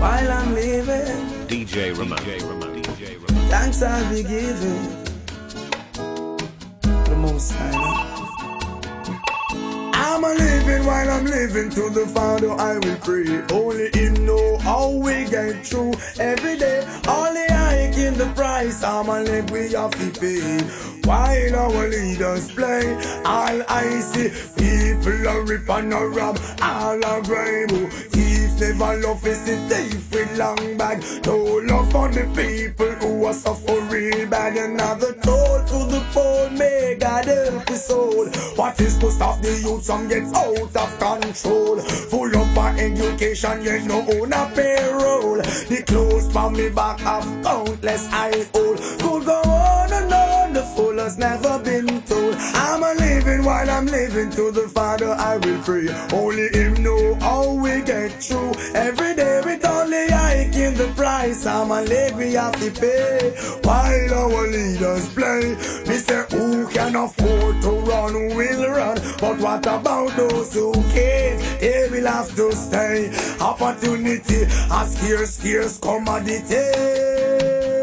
while I'm living. DJ Ramon. Thanks I'll be giving. The most high. I'm a living while I'm living to the Father I will pray. Only Him know how we get through every day. Only I in the price. I'm a live we have to pay. While our leaders play, all I see people are rip and a rob, all are grave. Never love is a thief with long bag. No love for the people who are suffering bad. Another toll to the poor, may God help his soul. What is to stop the youth from get out of control? Full up for education, yet no own a payroll. The clothes from me back have countless I old. Could go on the has never been told. I'm a living while I'm living to the Father I will pray. Only Him know how we get through. Every day with only I in the price. I'm a leg we have to pay. While our leaders play, me say who can afford to run will run. But what about those who can't? They will have to stay. Opportunity, a scarce, scarce commodity.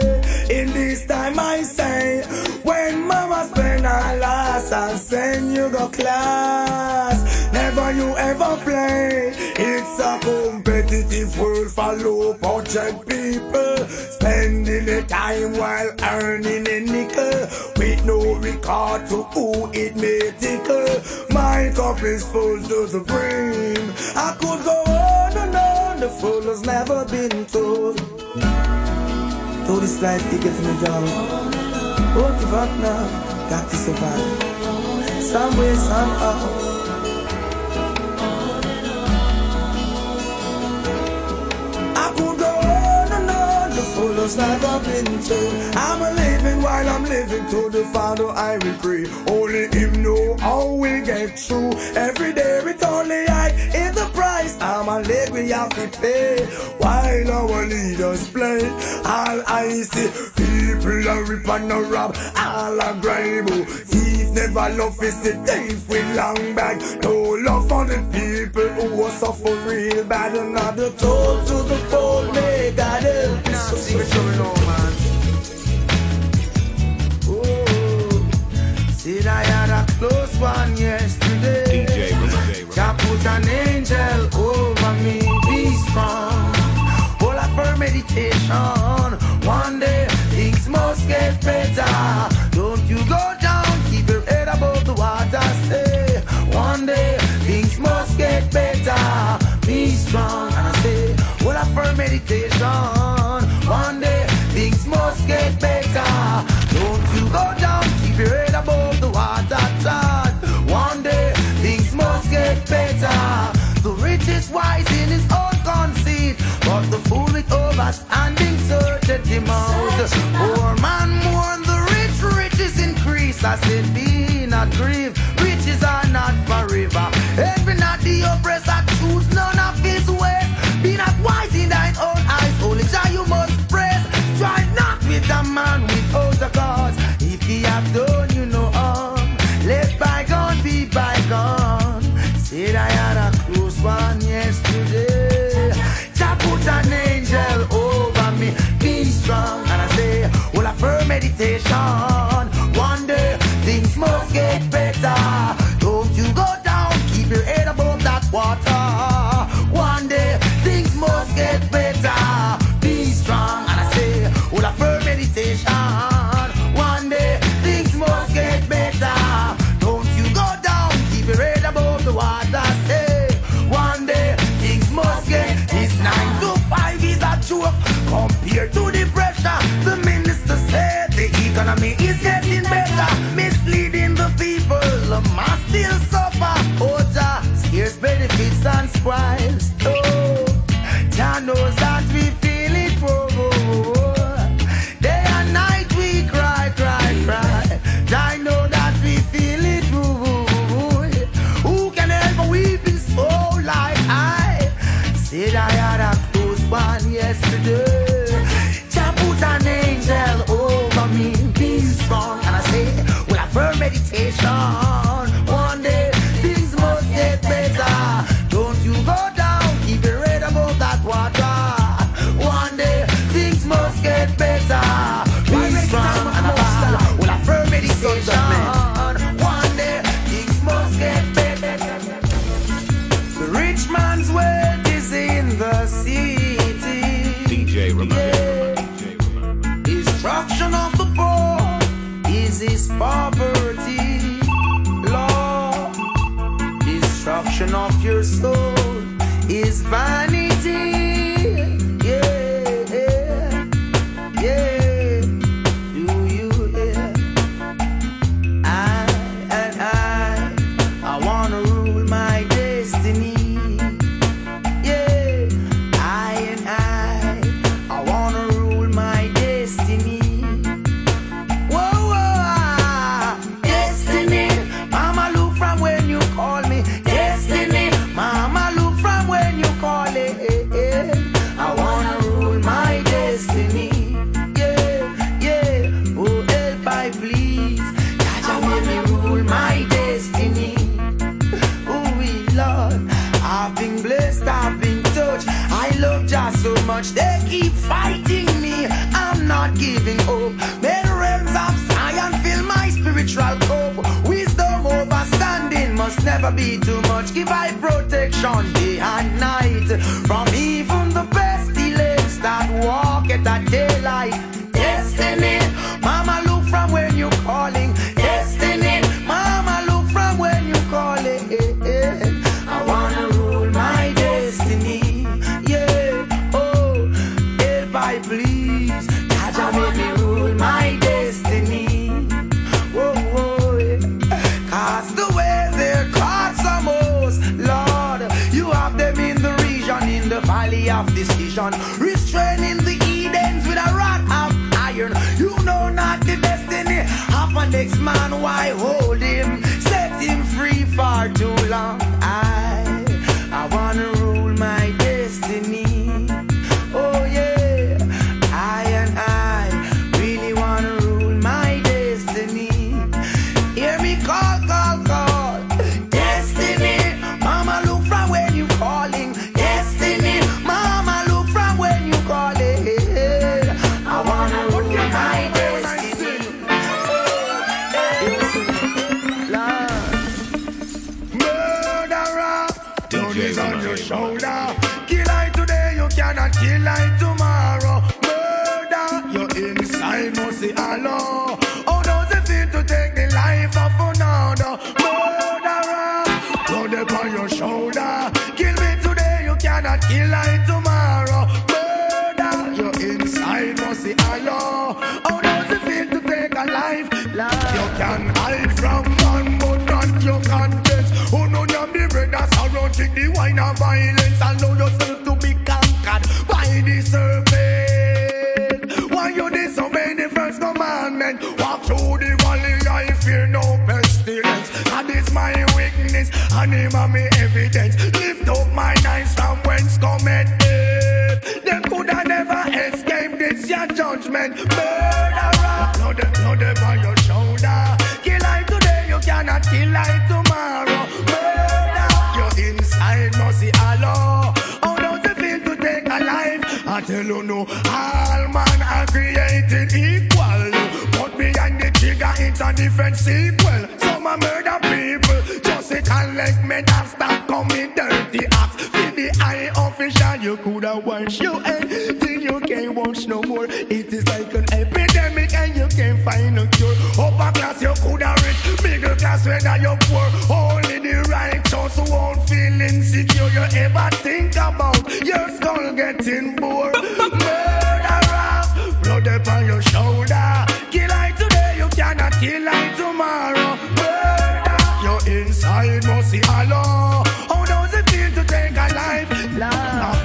In this time I say, when mama spend her last, I send you go class. Never you ever play. It's a competitive world for low budget people. Spending the time while earning a nickel. With no regard to who it may tickle. My cup is full to the brim. I could go on and on. The fool has never been told. Through this life, they get me down. Won't give up now. Got to survive. Some way, somehow. I could go on and on, the fool has never been told. I'm a living while I'm living to the Father I will pray. Only Him know how we get through. Every day with only I'm a leg we have to pay. While our leaders play, all I see people are rip and a rob, all are grave. Thief never love is the thief with long bag. No love for the people who are suffering real bad. Another toll to the poor, may God help us. So see trouble now, man. Oh, said I had a close one yesterday. DJ Ramon. Jah put an angel over me, be strong. All of her meditation. One day things must get better. Don't you go down, keep your head above the water. Say, one day things must get better. Be strong. And I say, all of her meditation. One day things must get better. Don't you go down, keep your head above The rich is wise in his own conceit, but the fool with overstanding searcheth him out. Poor man mourn the rich, riches increase. I said, be not grieved, riches are not forever. Every not the oppressor, choose none of his ways. Be not wise in thine own eyes, only Jah you must praise. Strive not with a man without a cause. Firm vanity. Never be too much. Give I protection day and night from next man. Why hold him? Set him free for too your shoulder. And him me evidence. Lift up my eyes from whence cometh it Them could have never escape this your judgment. Murderer, blood, blood on your shoulder. Kill I today, you cannot kill I tomorrow. Murder, your inside must see Allah alive. I tell you no, all man are created equal. Trigger, it's a different sequel. Some are murder people, just to collect me that stop coming dirty acts. For the eye official, you could have washed your head till you can't wash no more. It is like an epidemic and you can't find a cure. Upper class, you could have rich. Middle class, whether you're poor. Only the righteous won't feel insecure. You ever think about your skull getting bored? Murderer, blood upon your shoulder. Kill I tomorrow. Murder, your inside must see Allah. How does it feel to take a life? Love.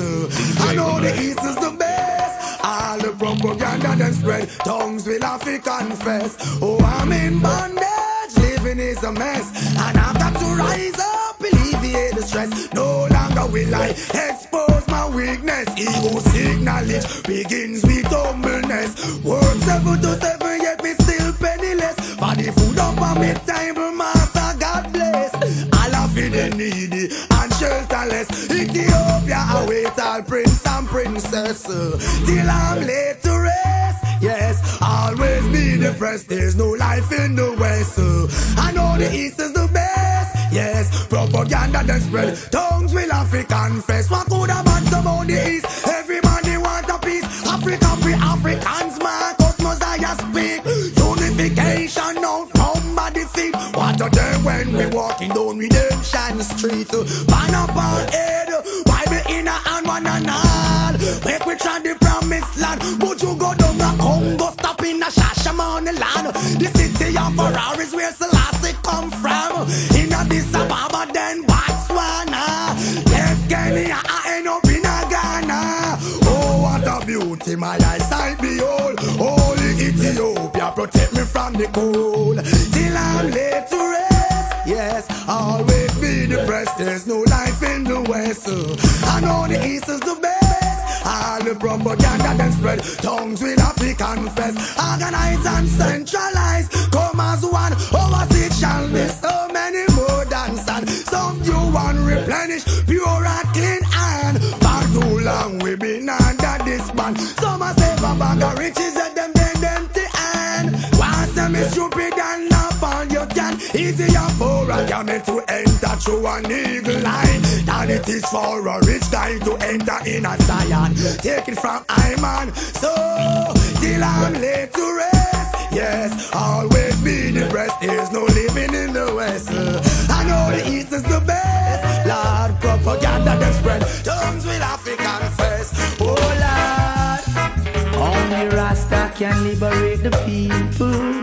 I know the East is the best. All the propaganda then spread. Tongues will have to confess. Oh, I'm in bondage. Living is a mess. And I've got to rise up, alleviate the stress. No longer will I expose my weakness. Ego knowledge begins with humbleness. Work seven to seven, princess. uh, Till I'm laid to rest. Yes, always be depressed. There's no life in the West. uh, I know the East is the best. Yes, propaganda then spread. Tongues will have to confess. What could have camel to enter through an eagle line than it is for a rich guy to enter in a Zion. Take it from Iman. So till I'm laid to rest. Yes, always be depressed. There's no living in the West. I know the East is the best. Lord, propaganda them spread. Will have to confess. Oh Lord, only Rasta can liberate the people.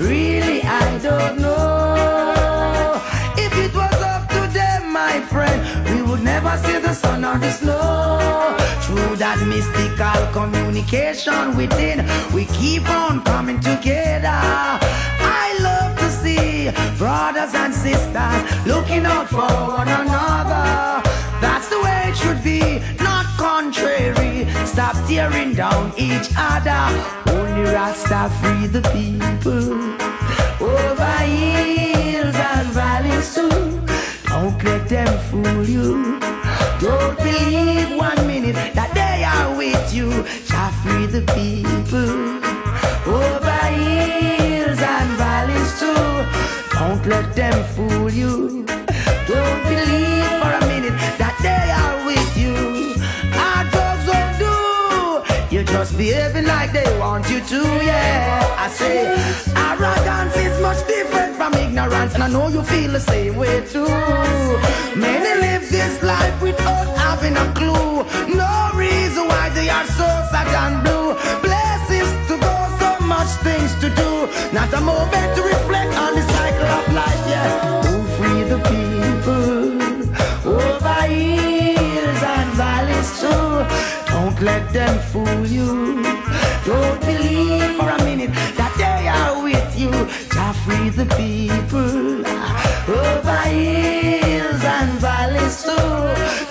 Really, I don't know. If it was up to them, my friend, we would never see the sun or the snow. Through that mystical communication within, we keep on coming together. I love to see brothers and sisters looking out for one another. Tearing down each other. Only Rasta free the people. Over hills and valleys too. Don't let them fool you. Don't believe one minute that they are with you. Shall free the people. Over hills and valleys too. Don't let them fool you. behaving like they want you to, yeah. I say, arrogance is much different from ignorance, and I know you feel the same way too. Many live this life without having a clue. No reason why they are so sad and blue. Places to go, so much things to do. Not a moment to reflect on the cycle of life, yeah. let them fool you. Don't believe for a minute that they are with you. Jah free the people over hills and valleys too.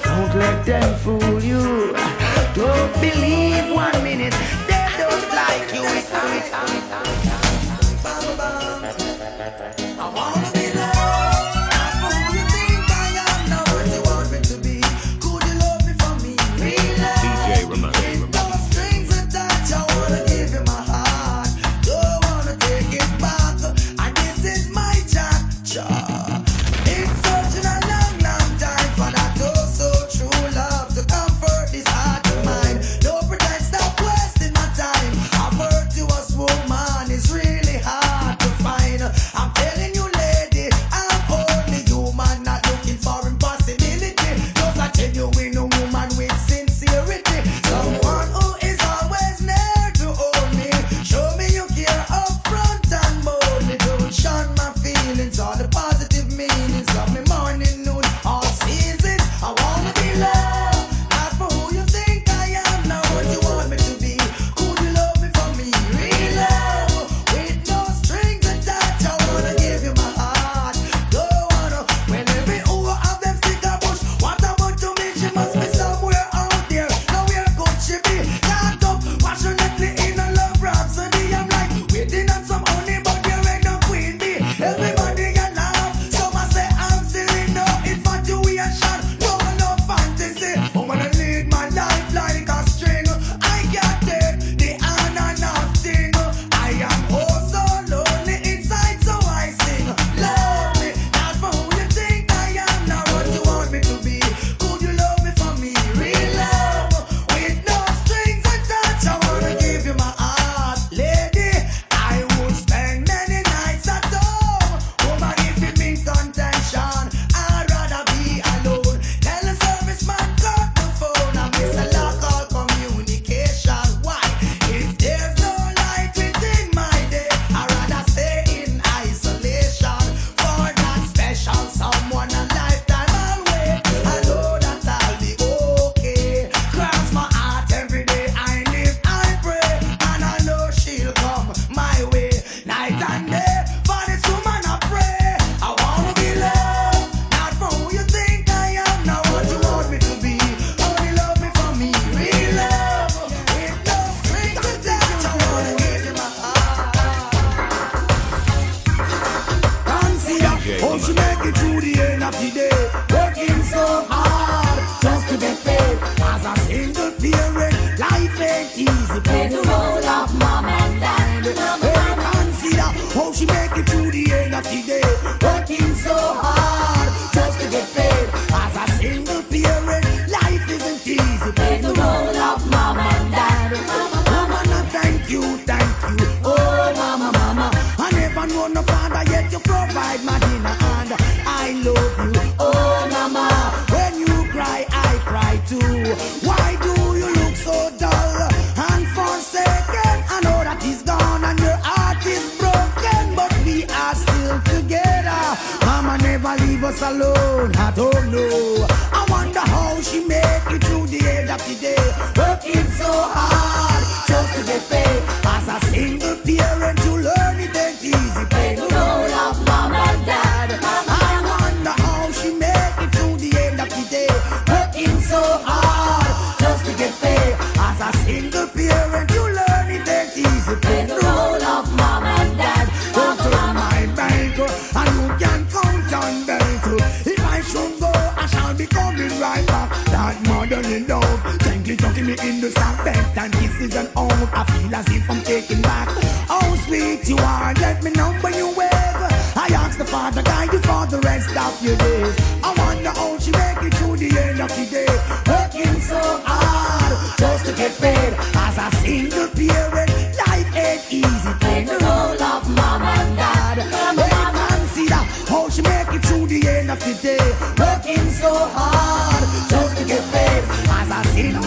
Don't let them fool you. Don't believe one minute to the end of the day. never leave us alone. I don't know. I wonder how she made it through the end of the day. Working so hard just to get paid. As a single parent, to learn it ain't easy. Bent and kisses and all. I feel as if I'm taking back. How sweet you are Let me know when you wave I ask the father guide you for the rest of your days. I wonder how she make it through the end of the day. Working so hard Just to get paid. As a single parent Life ain't easy. Play the role.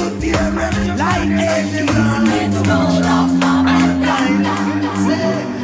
A single parent, life ain't easy. Playing the role of mom.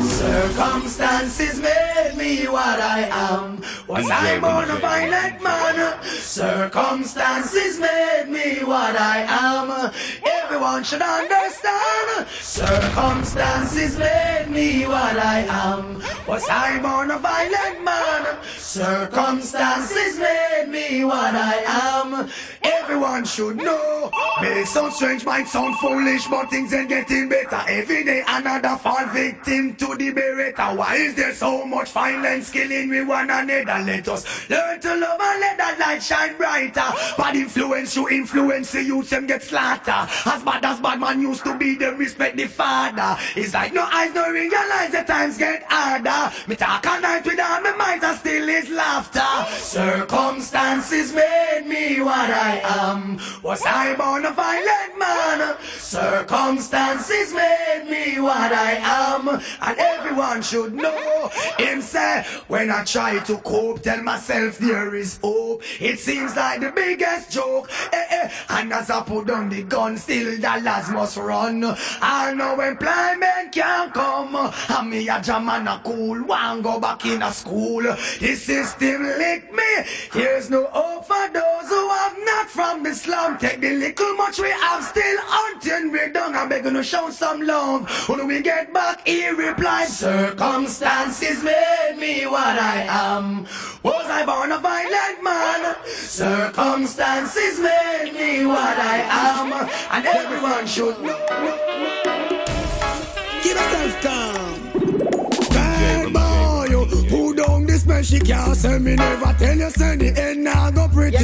Circumstances made me what I am. Was I born a violent man? Circumstances made me what I am. Everyone should understand. Circumstances made me what I am. Was I born a violent man? Circumstances made me what I am. Everyone should know. May sound strange, might sound foolish, but things ain't getting better. Every day another fall victim to the beretta. Why is there so much violence killing with one another? Let us learn to love and let that light shine brighter. Bad influence you influence the youth them get slaughtered. As bad as bad man used to be, them respect the father. It's like no eyes no realize the times get harder. Me talk all night with all my mind and still is laughter. Circumstances made me what I am. Was I born a violent man? Circumstances made me what I am. And everyone should know. Him say, when I try to cope, tell myself there is hope. It seems like the biggest joke. Eh, eh. And as I put down the gun, still the lads must run. I know employment can't come. And me a jam and a cool. One go back in a school. The system lick me. Here's no hope for those who oh, have not from the slum. Take the little much we have still hunting we down. I'm begging to show some love. When we get back, he replied, Circumstances made me what I am. Was I born a violent man? Circumstances made me what I am. And everyone should know. Keep yourself calm. She can't say me never tell you, say the end now go pretty.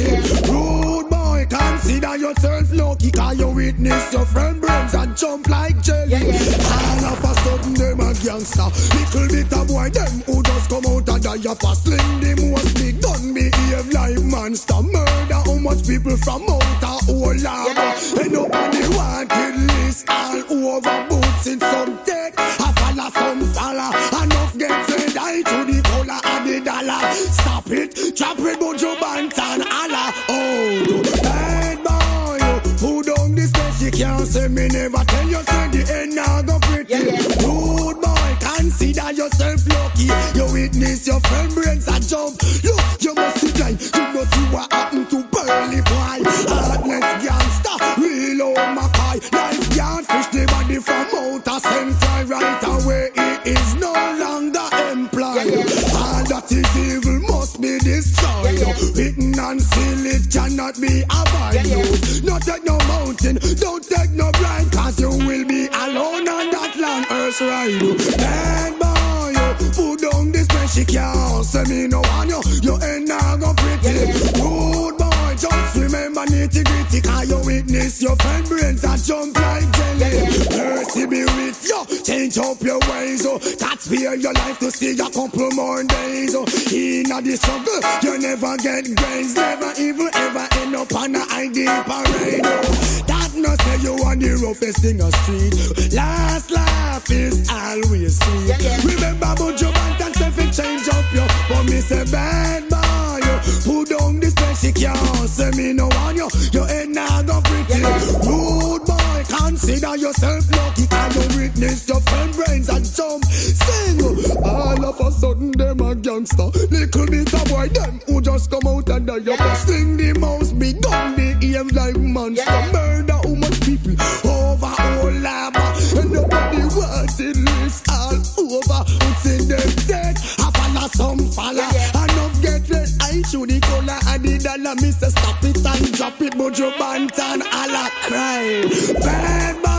Rude boy, consider yourself lucky, cause you witness your friend brains and jump like jelly. All of a sudden, them a gangster. Little bit of boy, them who just come out and die of a sling. The most big gun behave like monster. Murder how much people from out a whole lot. And nobody wanted list all over boots in some take. A fella, some fella. Enough get Stop it, chop it, Buju Banton, Allah. Oh, bad boy, who down this she can't say me never tell you, say the end now go pretty. Rude boy, consider yourself lucky. You witness your friend brains cannot be avoided. No take no mountain, don't take no blind, cause you will be alone on that land earth ride. Bad boy, put down this man, she can't say me no one you. You ain't now go pretty. Rude boy, just remember nitty gritty, cause you witness your friend brains that jump like jelly. Mercy be with you, change up your ways, oh. That's where your life to In a the struggle, you never get grace, never even ever end up on a ID parade. That no say you on the roughest thing a street. Last laugh is always sweet. Remember about your band and self it change up you. But me say bad boy, you put down this she can't say me no one you. Your head now go pretty. Rude boy, consider yourself lucky. Can you witness your friend brains and jump? Sing. All of a sudden them a gangster. Come out and die. You must sling the mouse big gun the aim like monster. Murder how much people over all lava. And nobody wants it list all over. Who's in them dead? A falla some falla. Enough get red eye to the color of the dollar. Me say stop it and drop it. But you bant and all a cry. Bad boy,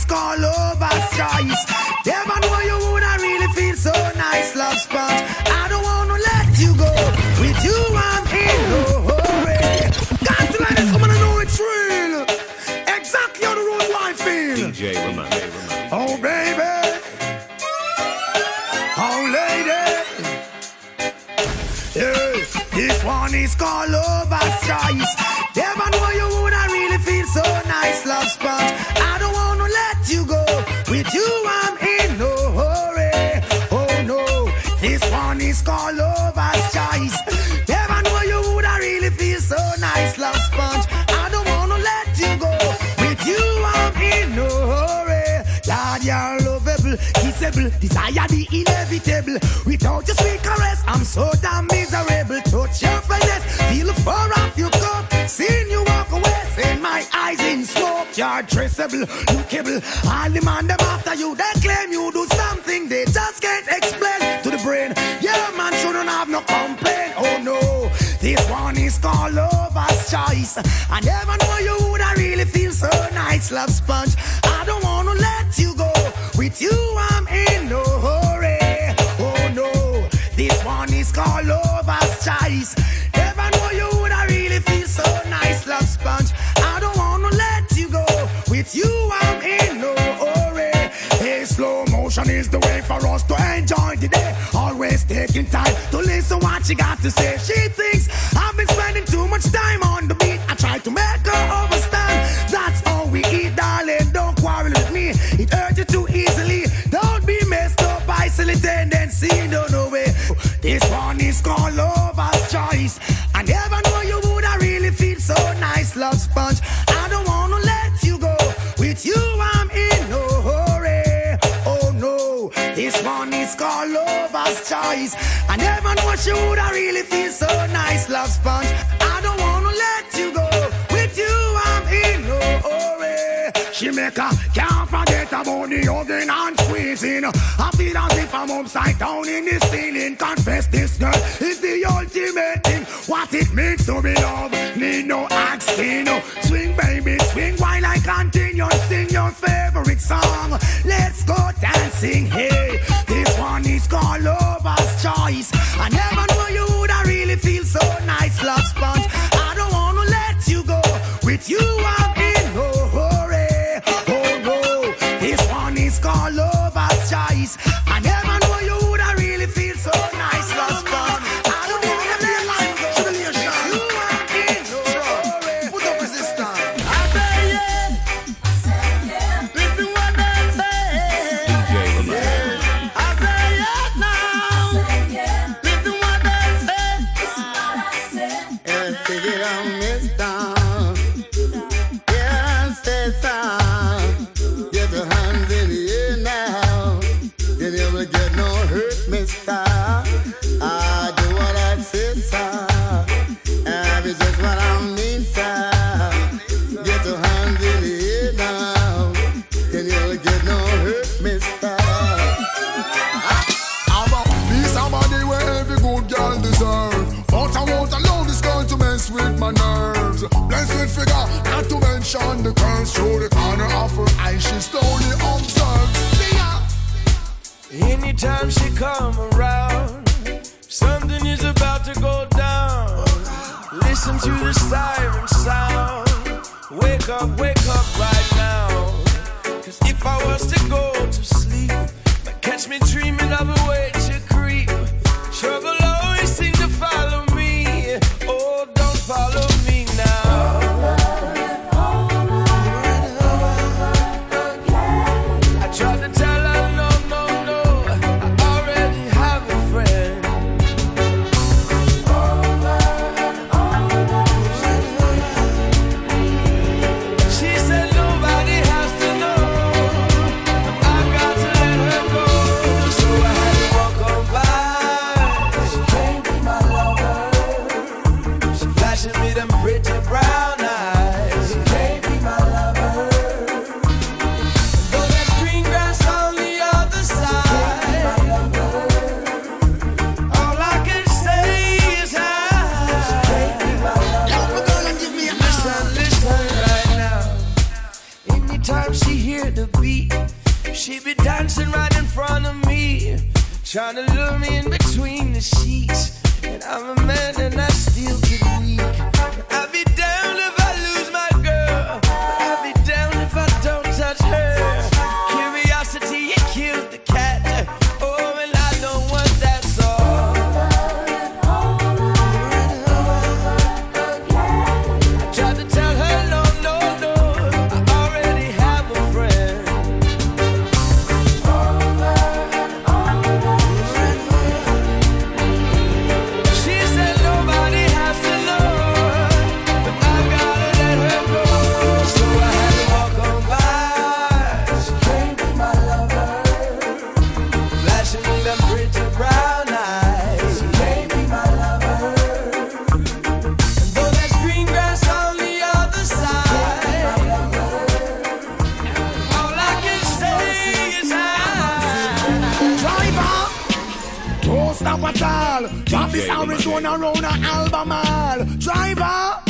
eyes, call over strife. Never know you would I really feel so nice, love sponge. I don't wanna let you go. With you, I'm in no hurry. Got to let this woman know it's real. Exactly on the road I feel. DJ Roman. Oh baby. Oh lady. Yeah, this one is called over strife. possible. You all the them after you. They claim you do something they just can't explain to the brain. Yeah, man shouldn't have no complaint. Oh no, this one is called lover's choice. I never know you would I really feel so nice, love sponge. She got to say. She you would I really feel so nice, love sponge. I don't wanna let you go. With you, I'm in no hurry. She make a can't forget about the hugging and squeezing. I feel as if I'm upside down in the ceiling. Confess this girl is the ultimate thing. What it means to be loved, need no asking. Swing, baby, swing while I continue sing your favorite song. Let's go dancing, hey. This one is called Lover's Choice. I never about to go down. Listen to the siren sound. Wake up, wake up right now. Cause if I was to go to sleep, catch me dreaming this DJ Arizona round a Albemarle. Driver.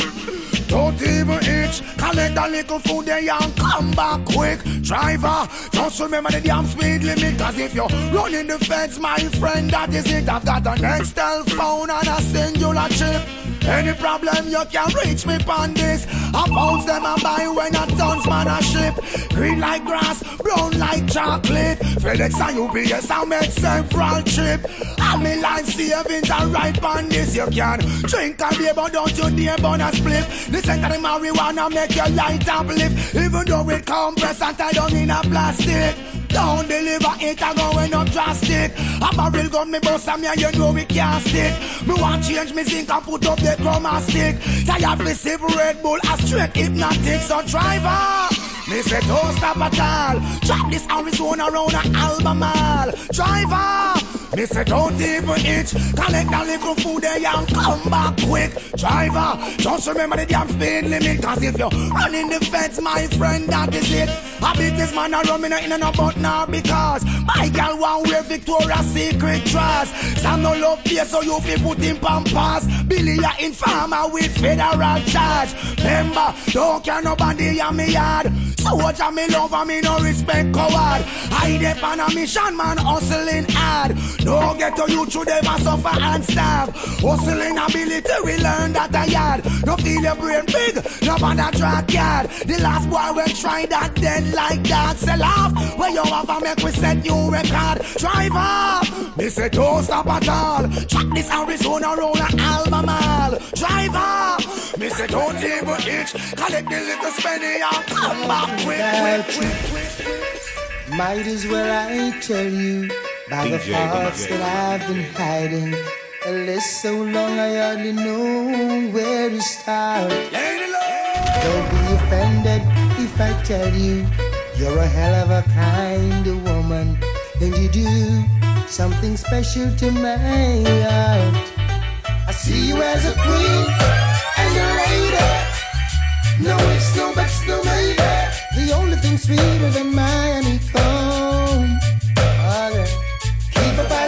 Don't even itch. Collect a little food there and come back quick. Driver, just remember the damn speed limit. Cause if you're running the fence, my friend, that is it. I've got a Nextel phone and a Cingular chip. Any problem you can reach me on this. I pounds them and buy when a tons man a ship. Green like grass, brown like chocolate. FedEx and UPS I make several trip. And me line savings are right on this. You can drink and beer, but don't you dare burn a split. Listen to the marijuana make your light uplift. Even though it compress and tie down in a plastic. Don't deliver it, I going up drastic. A barrel gun me bust and me and you know we can't stick. Me want change me zinc and put up the chroma stick. Tired me sip Red Bull, a straight Hpnotiq. So driver, me say don't stop at all. Drop this Arizona round a Albemarle. Driver, me say don't even itch. Collect that little food there and come back quick. Driver, just remember the damn speed limit. Cause if you're running the fence, my friend, that is it. I beat this man a rum in a in and about now because my girl want wear Victoria's Secret dress. Some no love here, so you fi put in pampas. Billy a informer with federal charge. Remember, don't care nobody on me yard. Soldier me love and me no respect coward. I dep on mission, man, hustling hard. Don't get to you through them and suffer and starve. Hustling ability, we learn that a yard. No feel your brain big, no man a track yard. The last boy we try that dead like that. Sell off, where you have a make we set new record. Driver, me say don't stop at all. Track this Arizona roll a Albemarle. Driver, me say don't even itch. Collect the little spenny and come back quick, quick, quick, quick. Might as well I tell you by the DJ, thoughts DJ. that I've been hiding. A list so long I hardly know where to start. Don't be offended if I tell you you're a hell of a kind of woman, and you do something special to my heart. I see you as a queen and a lady. No ifs, no buts, no maybe. The only thing sweeter than my honeycomb.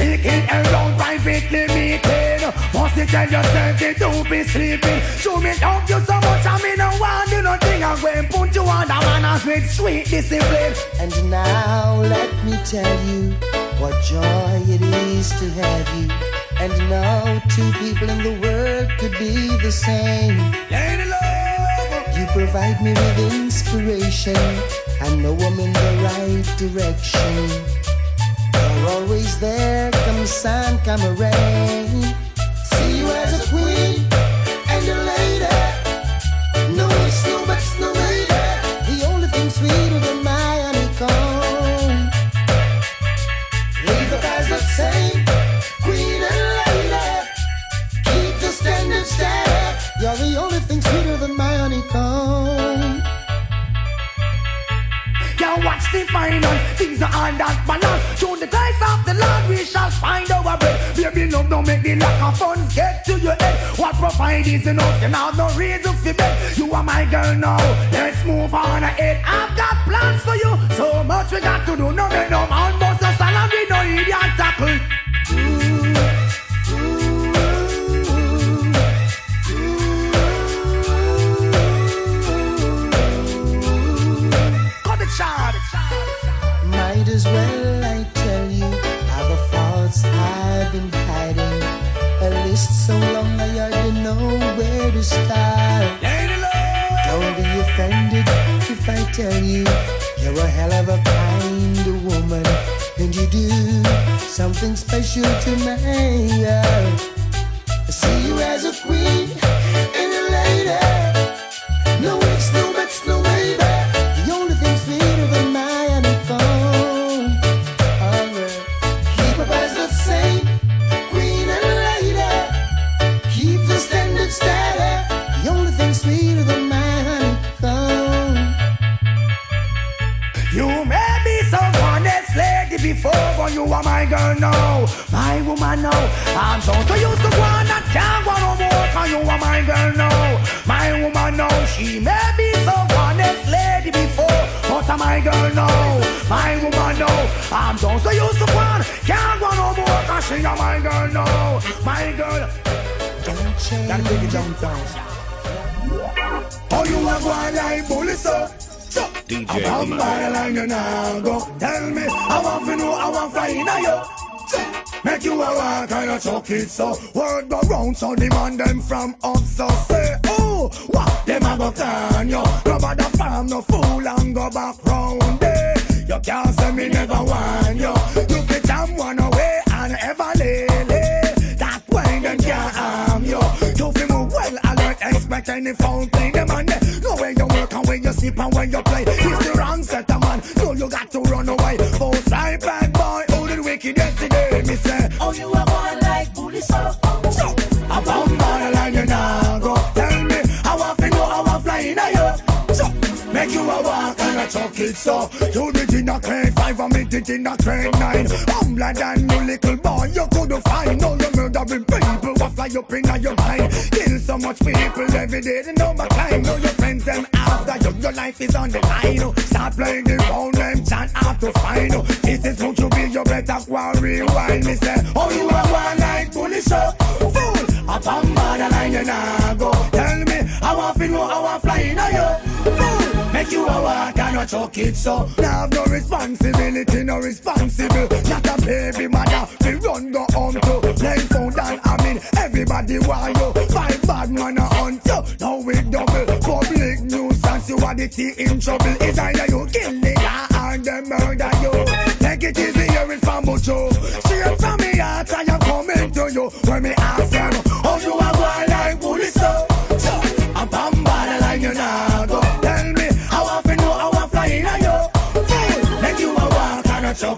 Seeking around privately meeting. Must you tell yourself you don't be sleeping. Show me love you so much, I mean no one do nothing. I'm going put you on the manners with sweet discipline. And now let me tell you what joy it is to have you. And no two people in the world could be the same. Lady love. You provide me with inspiration. I know I'm in the right direction. You're always there, come sun, come rain. See you as a queen and a lady. No, no, but no lady. The only thing sweeter than my honeycomb. Leave the guys the same, queen and lady. Keep the standard steady. You're the only thing sweeter than my honeycomb. The finance, things are on that balance. Through the dice of the Lord, we shall find our bread. Baby, love don't make the lack of funds get to your head. What provide is enough, you have no reason to bet. You are my girl now, let's move on ahead. I've got plans for you, so much we got to do. No, no, no, man, boss a salary, no idiot tackle. Cut so long I hardly know where to start. Don't be offended if I tell you you're a hell of a kind of woman, and you do something special to me. I see you as a queen and a lady. My now. I'm so so used to one that can't go no more, cause you are my girl now, my woman now. She may be some honest lady before, but I'm my girl now, my woman now. I'm so so used to one, can't go no more, cause she are my girl now, my girl. Don't change. Gotta take it downtown. Oh, you are going like bully, so. DJ I'm Mike. by line you now go Tell me, I want to know, I want to find out you Make you a walk and a chuck it so Word go round so demand them from us so say Oh, what them a go can you? Nobody farm no fool and go back round there. You can't say me never want you. You fit jam one away and ever lay That way them can't harm you. You fi move well alert expect any foul thing. Them there know where you work and where you sleep and where you play. It's the wrong set chuck it so You did in a grade five and me did in a grade nine I'm Humbler than you little boy you couldn't find No you murdering people what fly up in your mind Kill so much people every day they know my time Know your friends them after you Your life is on the line. Start playing the phone them chant out to find. This is who you be you better go and rewind Me say oh you are one Make you a and a chuck it so Now have no responsibility, no responsible. Not a baby mother, we run home to Play phone down, I mean everybody want you. Five bad man a hunt you, now we double. Public nuisance, you are the tea in trouble. It's either you kill the guy or them murder you. Take it easy, here is from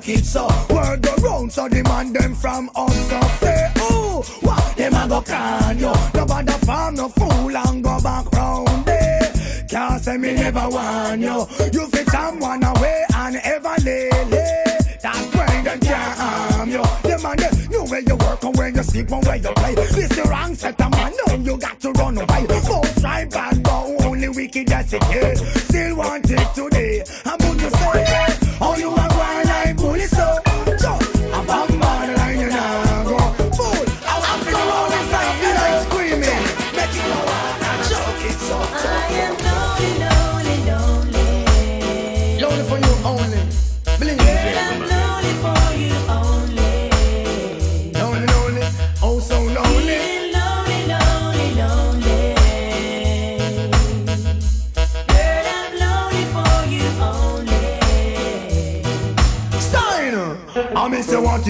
it so Word go round so demand them from us so say oh what them a go can you Nobody farm no fool and go back round there Can't say me never want you You fit someone away and ever lay where you work and where you sleep and where you play. This the wrong set of man, know you got to run away. Most try bad, but only wicked as it is. Still want it today. I'm gonna say, oh you are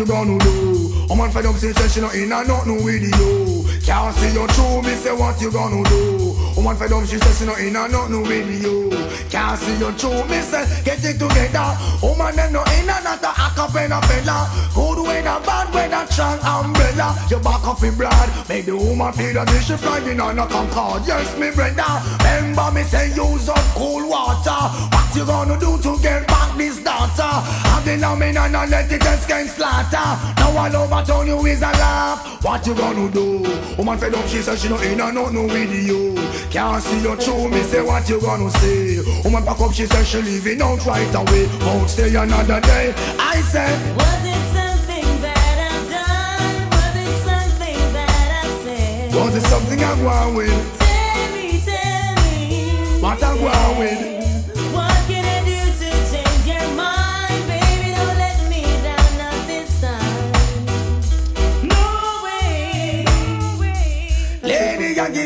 you gonna do? I'm on fed up say she not in and nothing with you. Can't see you true, me say what you gonna do? I'm on fed up she say she not in and nothing with you. Can't see you true, me say get it together. Woman them no in and not a acapella fella. Good weather, bad weather, strong umbrella. You back off in blood, make the woman feel that she flying on a Concorde. Yes, me brother. Remember me say use up cool water. What you gonna do to get back this daughter? Have the lamb and let it escape slaughter. Now all over town you is a laugh. What you gonna do? Woman fed up, she said she not in and not no with you. Can't see you true, me say what you gonna say. Woman back up, she said she leaving out right away. Won't stay another day. I said. Was it something that I've done? Was it something that I said? Was it something I'm going with? Tell me, tell me. What I'm going with?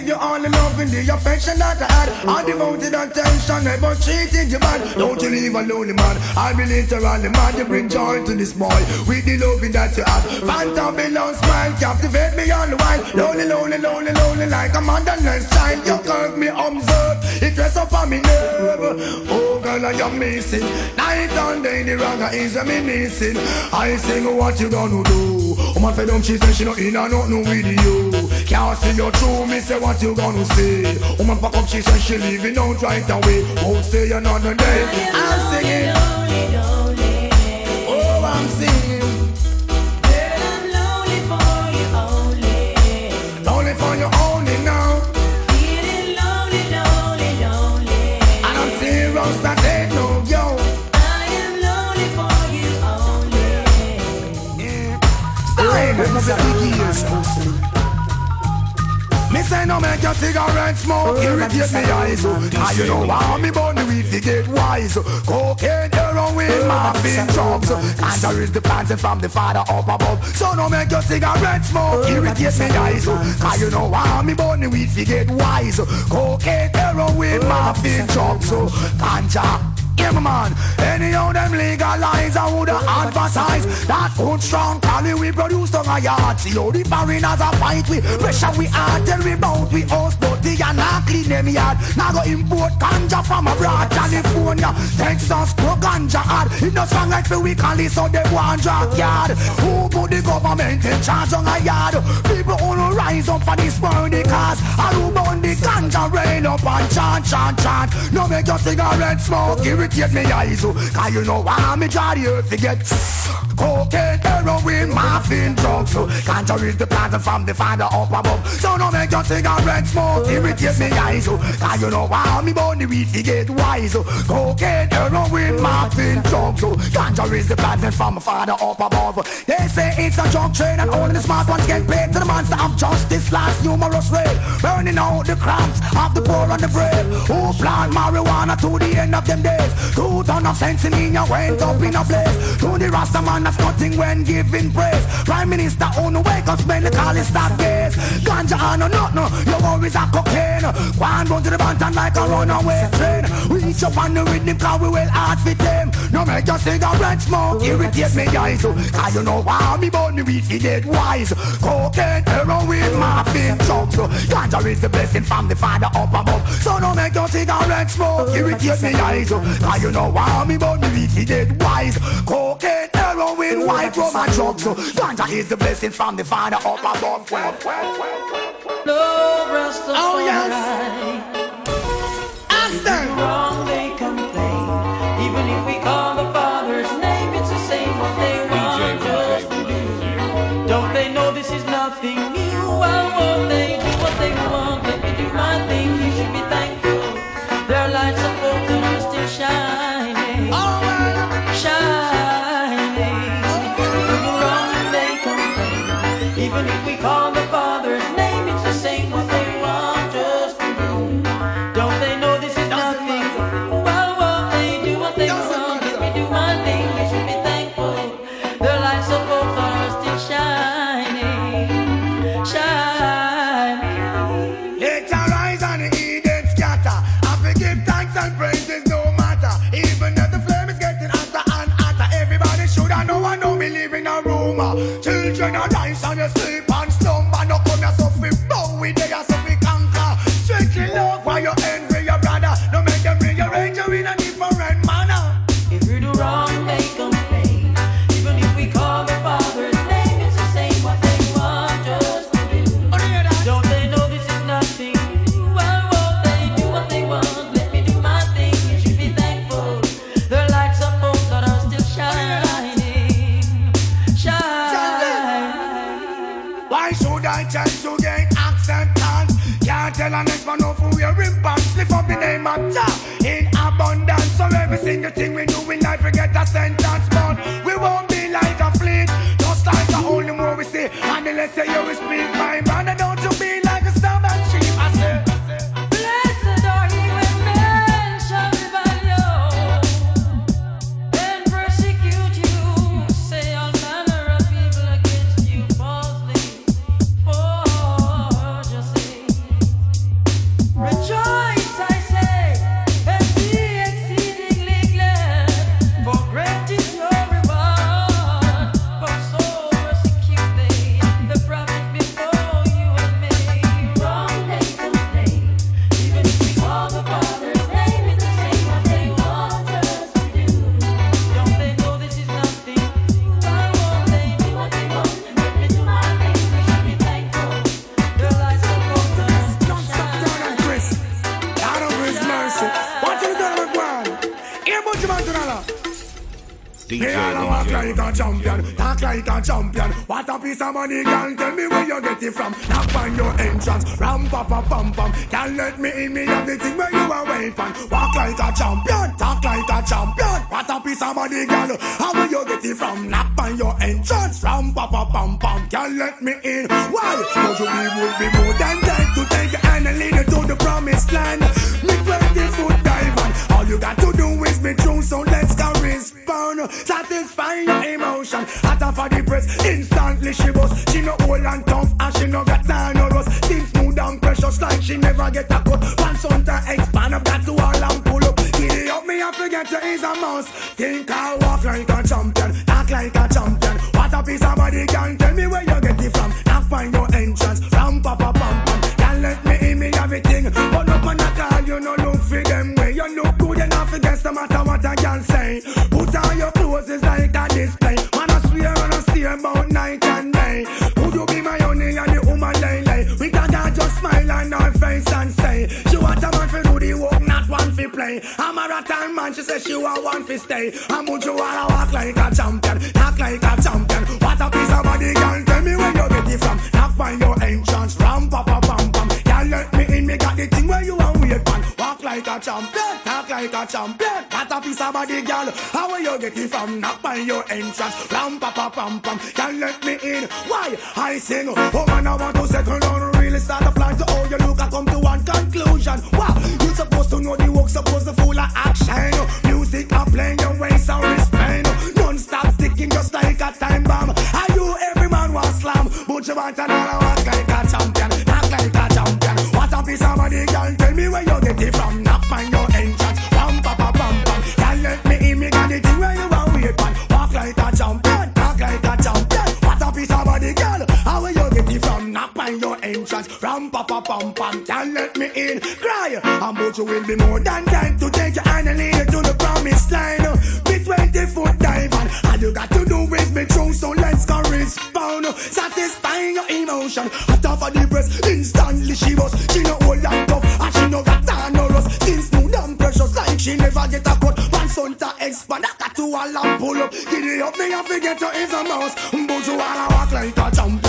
Give you all the love and the affection that I had. All devoted attention, never treated you bad. Don't you leave a lonely man. I be literally mad. You bring joy to this boy with the loving that you have. Phantom below smile, captivate me all the while. Lonely, lonely, lonely, lonely, like a motherless child. You curve me observe, it dress up on me nerve. Oh, girl, I am missing. Night and day, the ragga is missing. I sing, what you gonna do? Oh, my fed she say she not in and not no with you. Can't see you true, me say what you gonna say. Woman pack up, she say she leaving out right away. Won't stay another day. I'm singing, Lonely, no make your cigarette smoke irritate me eyes. And ah, you know how me burn the weed to get wise Cocaine, heroin, morphine, drugs. So Ganja is the planting from the father up above. So no make your cigarette smoke irritate me eyes. Cause you know how me burn the weed to get wise Cocaine, heroin, morphine, drugs. So Ganja yeah, man. Anyhow, them legalize, I woulda advertise that good strong cali we produce on a yard. See how the foreigners a fight we pressure we hard tell we bout we host, but they are not clean them yard. Now go import ganja from abroad, California, Texas, go ganja hard. It no strong like the we call it, so they want drug yard. Who put the government in charge on a yard? People no rise up for this worthy cause. And who burn the ganja rain up and chant, chant, chant. No make your cigarette smoke irritate me eyes. oh. Cause you know why me try the earth to get cocaine, heroin, morphine, drugs. So ganja is the plant from the father up above. So no make your cigarette smoke irritate me eyes. oh. Cause you know why me burn the weed to get wise. oh. Cocaine, heroin, morphine, drugs. Oh. Ganja is the plant from the father up above. They say it's a drug trade and only the smart ones get paid to the monster of justice last numerous raid. Burning out the cramps of the poor and the brave. Who plant marijuana to the end of them days. Two ton of sense in India went up in a blaze. To the Rasta man that's nothing when giving praise. Prime Minister on the wake up spend the call is stop gaze. Ganja on no not no, your worries are cocaine. One run to the Banton like a runaway train. We each up on the rhythm cause we will hard fit them. No make your cigarette smoke irritate me guys. Cause you know why me born me weed get wise. Cocaine, heroin, morphine, drugs. Ganja is the blessing from the father up above. So no make your cigarette smoke irritate me guys. Cause you know why me born me weed fi get wise. Cocaine, heroin, white rum and drugs. So Ganja is the blessing from the father up above. No Rastafari. Oh, yes. Children are nice and you sleep What never get a cut. One on to expand, I've got to and pull up. Giddy up, me I forget to is a mouse. Think I walk like a champion, talk like a champion. What a piece of body can tell me where you get it from. Knock on your entrance, ram pa pa pam pam. Can't let me in me everything, but no man at all. You no look for them way. You look good enough against no matter what I can say. Play. I'm a rattan man, she says she want one for stay. I'm you wanna walk like a champion, talk like a champion. What a piece of body, girl, tell me where you get it from. Knock on your entrance, ram pa pa pam pam. Can't let me in, me got the thing where you want wait man. Walk like a champion, talk like a champion. What a piece of body, girl, how will you get it from? Knock on your entrance, ram pa pa pam pam. Can't let me in, why? I sing, oh man, I want to settle want another walk like a champion, act like a champion. What a piece of money, girl, tell me where you get it from. Knock on your entrance, pam pa pa pam pam. Can't let me in, me got the thing where you want wait man. Walk like a champion, talk like a champion. What a piece of body, girl, how will you get it from? Knock on your entrance, ram pa pa pam pam. Can't let me in, cry. And but you will be more than time to take your hand and lead you to the promised line. Be 20 foot dive on. All you got to do is be true, so let's go respond. Satisfying emotion. Hot off of the breast, instantly she was. She no old and tough, and she no got time no rust. Still smooth and precious, like she never get a cut. One son to expand, I got to all and pull up. Giddy up, me and forget to is a mouse. But you wanna walk like a champion,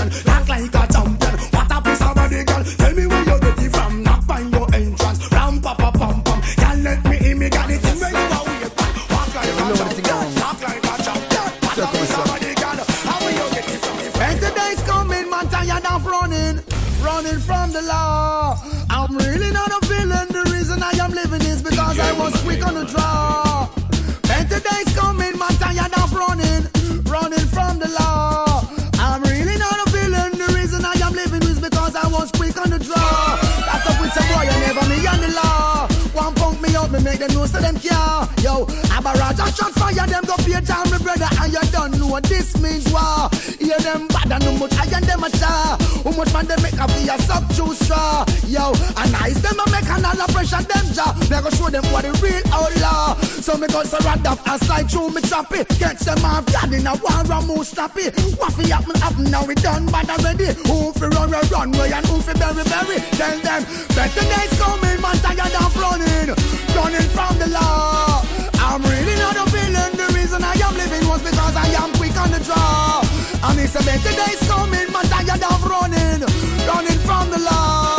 make them know so them care. Yo, a barrage of shots fire, them go pay time, my brother, and you don't know what this means war. Hear them bad and how much iron them a tar. How much man they make a be a sub two straw. Yo, and nice them a make the pressure them jaw. Me go show them what the real outlaw. So me go rad off and slide through me choppy. Catch them off guard in a war and move snappy. What fi happen happen now we done bad already. Who fi run run run way and who fi bury bury. Tell them better days coming, man tired of running, running from the law. I'm really not a villain. The reason I am living was because I am quick on the draw. And it's a better days coming, man tired of running, running from the law.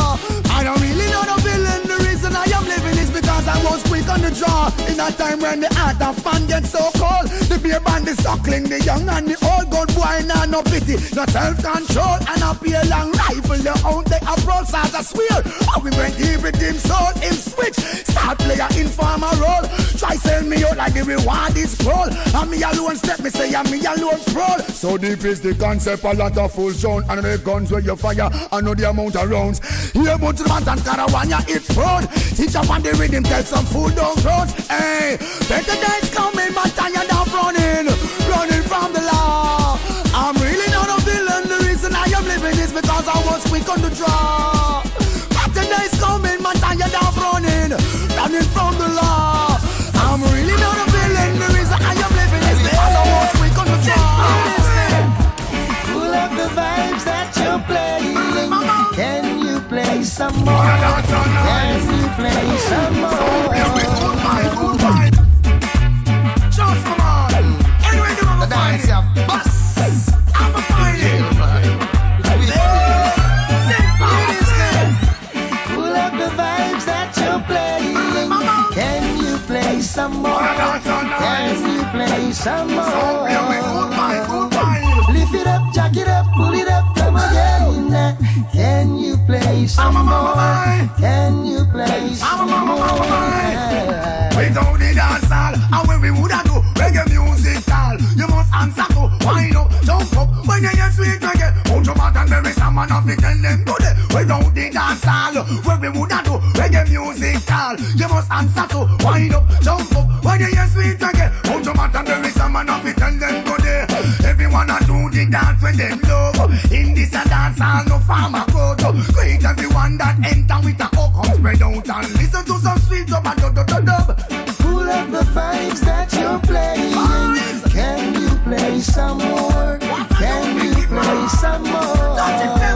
Because I was quick on the draw. In a time when the heart of man gets so cold, the beer band is suckling the young and the old. Good boy, nah, no pity, no self control, and a pale long rifle. The own they approach as a swear. How we went here with him soul, him switch. Start play a informer role. Try sell me out like the reward is scroll. And me alone step, me say, and me alone roll. So deep is the concept, a lot of full sound. And the guns where you fire, I know the amount of rounds. Here, but to the man and caravan, yeah, it's proud. Teach up on the rhythm, tell some food don't road. Hey, better days coming, man, tired of running, running from the law. I'm really not a villain. The reason I am living is because I was quick on the draw. Better days coming, man, tired of running, running from the law. I'm really not a villain. The reason I am living is because I was quick on the draw. Pull up the vibes that you're playing. Can you play some more? Can you play some play some more? Can you play some more? Without the dance hall, and when we woulda do reggae music style, you must answer to wind up, jump up when you hear sweet reggae. Put your back and bury some man off it, tell them good. Without the dance hall, when we woulda do reggae music style, you must answer to wind up, jump up when you hear sweet reggae. Put your back and bury some man off it, tell them good. Everyone a do the dance when them love. In this a dance hall, no farmer go to. Greet everyone that enter with a hook, spread out and listen to some sweet dub and dub dub dub dub. Pull up the vibes that you're playing. Can you play some more? Can you play some more?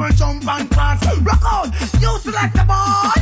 People jump and. Rock out, you select the boy.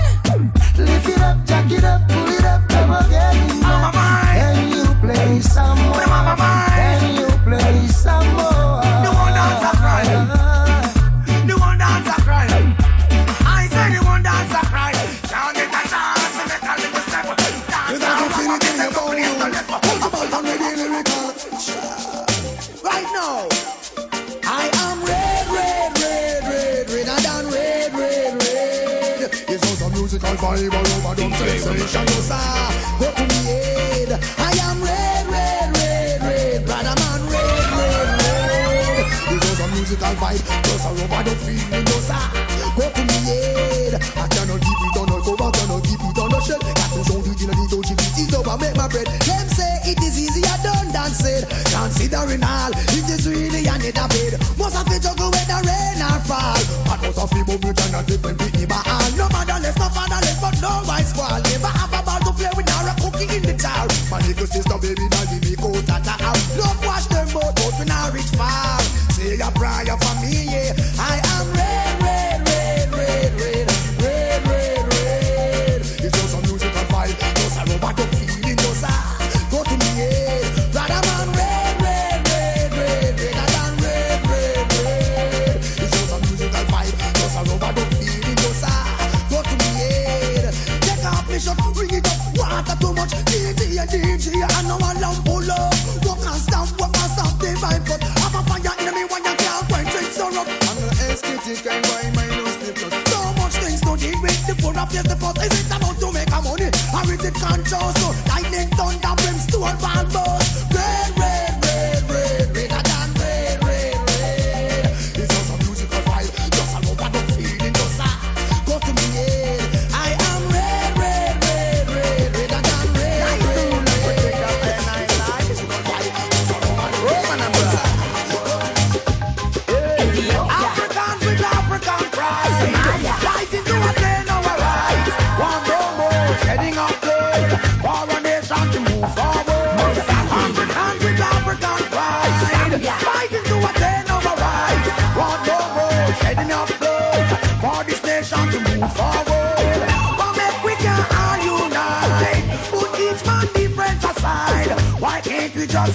of years the Is it about to make a money? Or is it conscious? So lightning, thunder, brimstone, ball, burst Rain,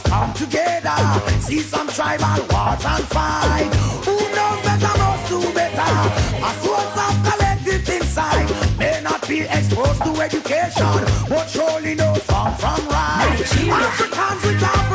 come together. See some tribal wars and fight. Who knows better must do better. A source of collective inside. may not be exposed to education, but surely no from from right. Africans with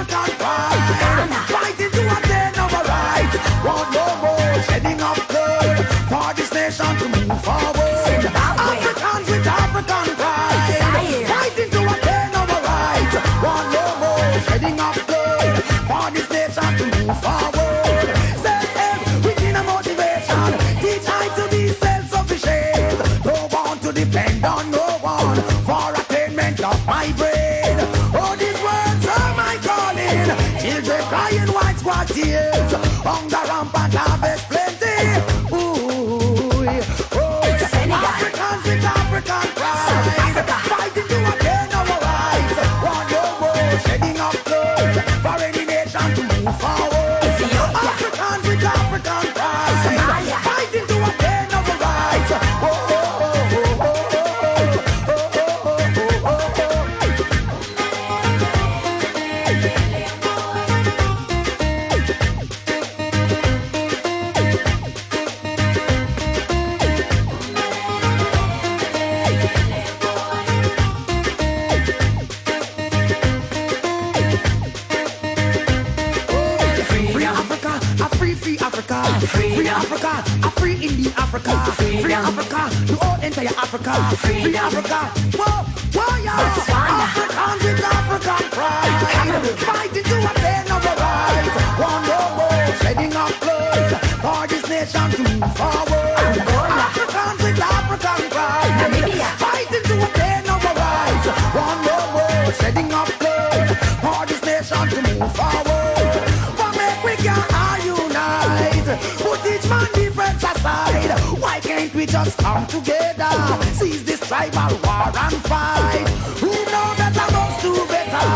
we just come together, seize this tribal war and fight. Who know better knows do better.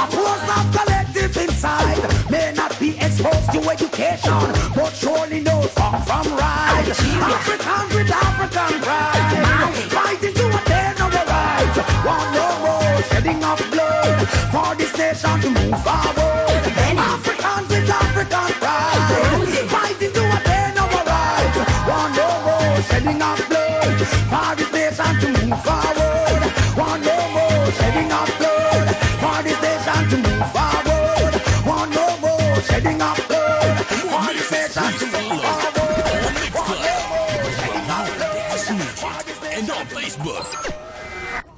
A force of collective inside may not be exposed to education, but surely knows wrong from right. African with African pride, fighting to attain our rights. One no more shedding of blood for this nation to move forward. shedding of blood for this nation to move forward. One no more shedding of blood for this nation to move forward. One no more shedding of blood for this nation to move forward. And on Facebook,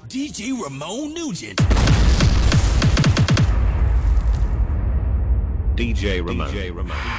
DJ Ramon Nugent. DJ Ramon. DJ Ramon.